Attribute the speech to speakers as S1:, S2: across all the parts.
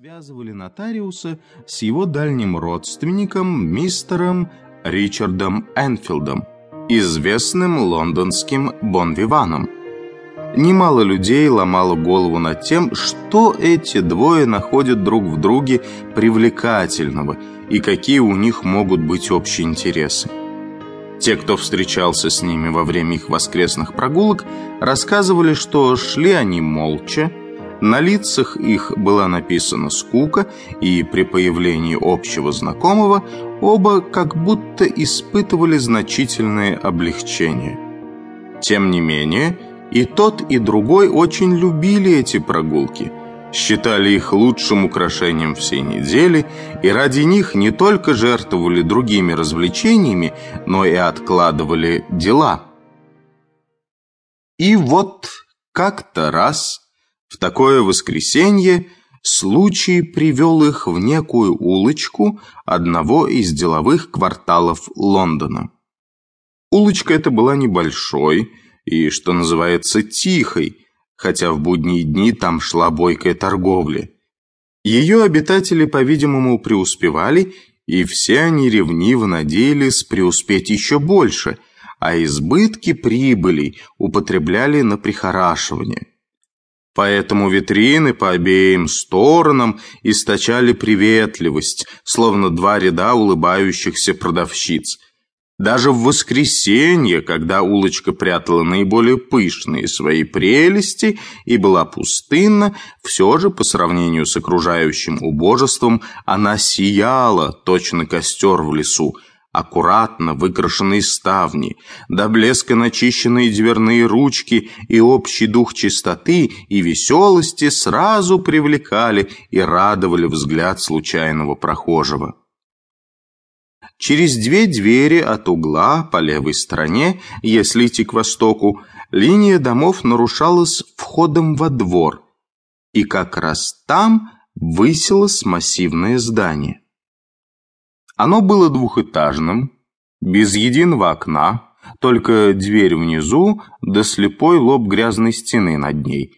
S1: связывали нотариуса с его дальним родственником мистером Ричардом Энфилдом, известным лондонским бонвиваном. Немало людей ломало голову над тем, что эти двое находят друг в друге привлекательного и какие у них могут быть общие интересы. Те, кто встречался с ними во время их воскресных прогулок, рассказывали, что шли они молча, на лицах их была написана скука, и при появлении общего знакомого оба как будто испытывали значительное облегчение. Тем не менее, и тот, и другой очень любили эти прогулки, считали их лучшим украшением всей недели и ради них не только жертвовали другими развлечениями, но и откладывали дела. И вот как-то раз в такое воскресенье случай привел их в некую улочку одного из деловых кварталов Лондона. Улочка эта была небольшой и, что называется, тихой, хотя в будние дни там шла бойкая торговля. Ее обитатели, по-видимому, преуспевали, и все они ревниво надеялись преуспеть еще больше, а избытки прибылей употребляли на прихорашивание. Поэтому витрины по обеим сторонам источали приветливость, словно два ряда улыбающихся продавщиц. Даже в воскресенье, когда улочка прятала наиболее пышные свои прелести и была пустынна, все же, по сравнению с окружающим убожеством, она сияла, точно костер в лесу, аккуратно выкрашенные ставни, до блеска начищенные дверные ручки и общий дух чистоты и веселости сразу привлекали и радовали взгляд случайного прохожего. Через две двери от угла по левой стороне, если идти к востоку, линия домов нарушалась входом во двор, и как раз там высилось массивное здание. Оно было двухэтажным, без единого окна, только дверь внизу да слепой лоб грязной стены над ней.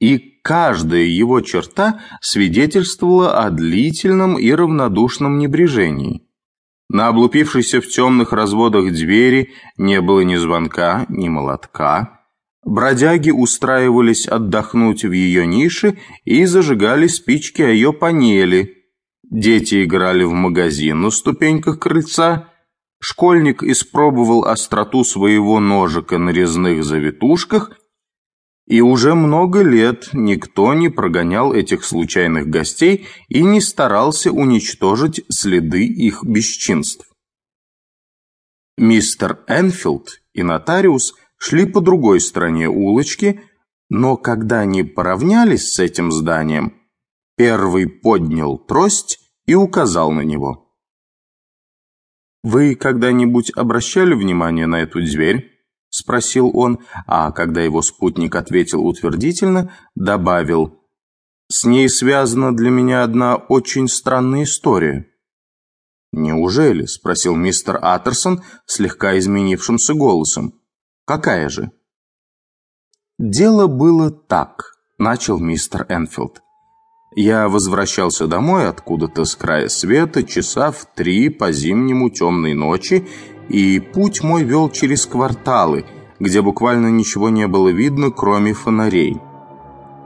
S1: И каждая его черта свидетельствовала о длительном и равнодушном небрежении. На облупившейся в темных разводах двери не было ни звонка, ни молотка. Бродяги устраивались отдохнуть в ее нише и зажигали спички о ее панели – Дети играли в магазин на ступеньках крыльца. Школьник испробовал остроту своего ножика на резных завитушках, и уже много лет никто не прогонял этих случайных гостей и не старался уничтожить следы их бесчинств. Мистер Энфилд и нотариус шли по другой стороне улочки, но когда они поравнялись с этим зданием, первый поднял трость и указал на него. «Вы когда-нибудь обращали внимание на эту дверь?» – спросил он, а когда его спутник ответил утвердительно, добавил «С ней связана для меня одна очень странная история». «Неужели?» – спросил мистер Аттерсон слегка изменившимся голосом. «Какая же?» «Дело было так», – начал мистер Энфилд. Я возвращался домой откуда-то с края света часа в три по зимнему темной ночи, и путь мой вел через кварталы, где буквально ничего не было видно, кроме фонарей.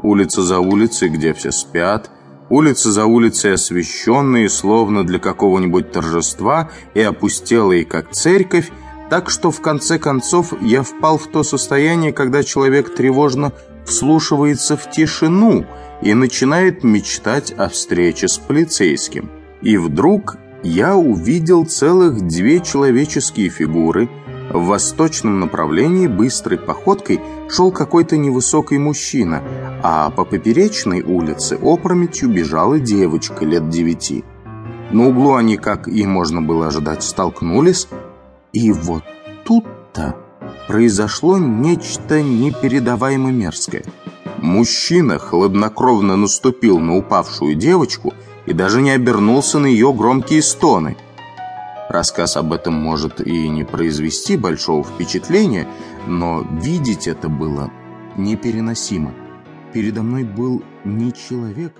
S1: Улица за улицей, где все спят, улица за улицей освещенные, словно для какого-нибудь торжества, и опустелые, как церковь, так что в конце концов я впал в то состояние, когда человек тревожно вслушивается в тишину – и начинает мечтать о встрече с полицейским. И вдруг я увидел целых две человеческие фигуры. В восточном направлении быстрой походкой шел какой-то невысокий мужчина, а по поперечной улице опрометью бежала девочка лет девяти. На углу они, как и можно было ожидать, столкнулись, и вот тут-то произошло нечто непередаваемо мерзкое – Мужчина хладнокровно наступил на упавшую девочку и даже не обернулся на ее громкие стоны. Рассказ об этом может и не произвести большого впечатления, но видеть это было непереносимо. Передо мной был не человек,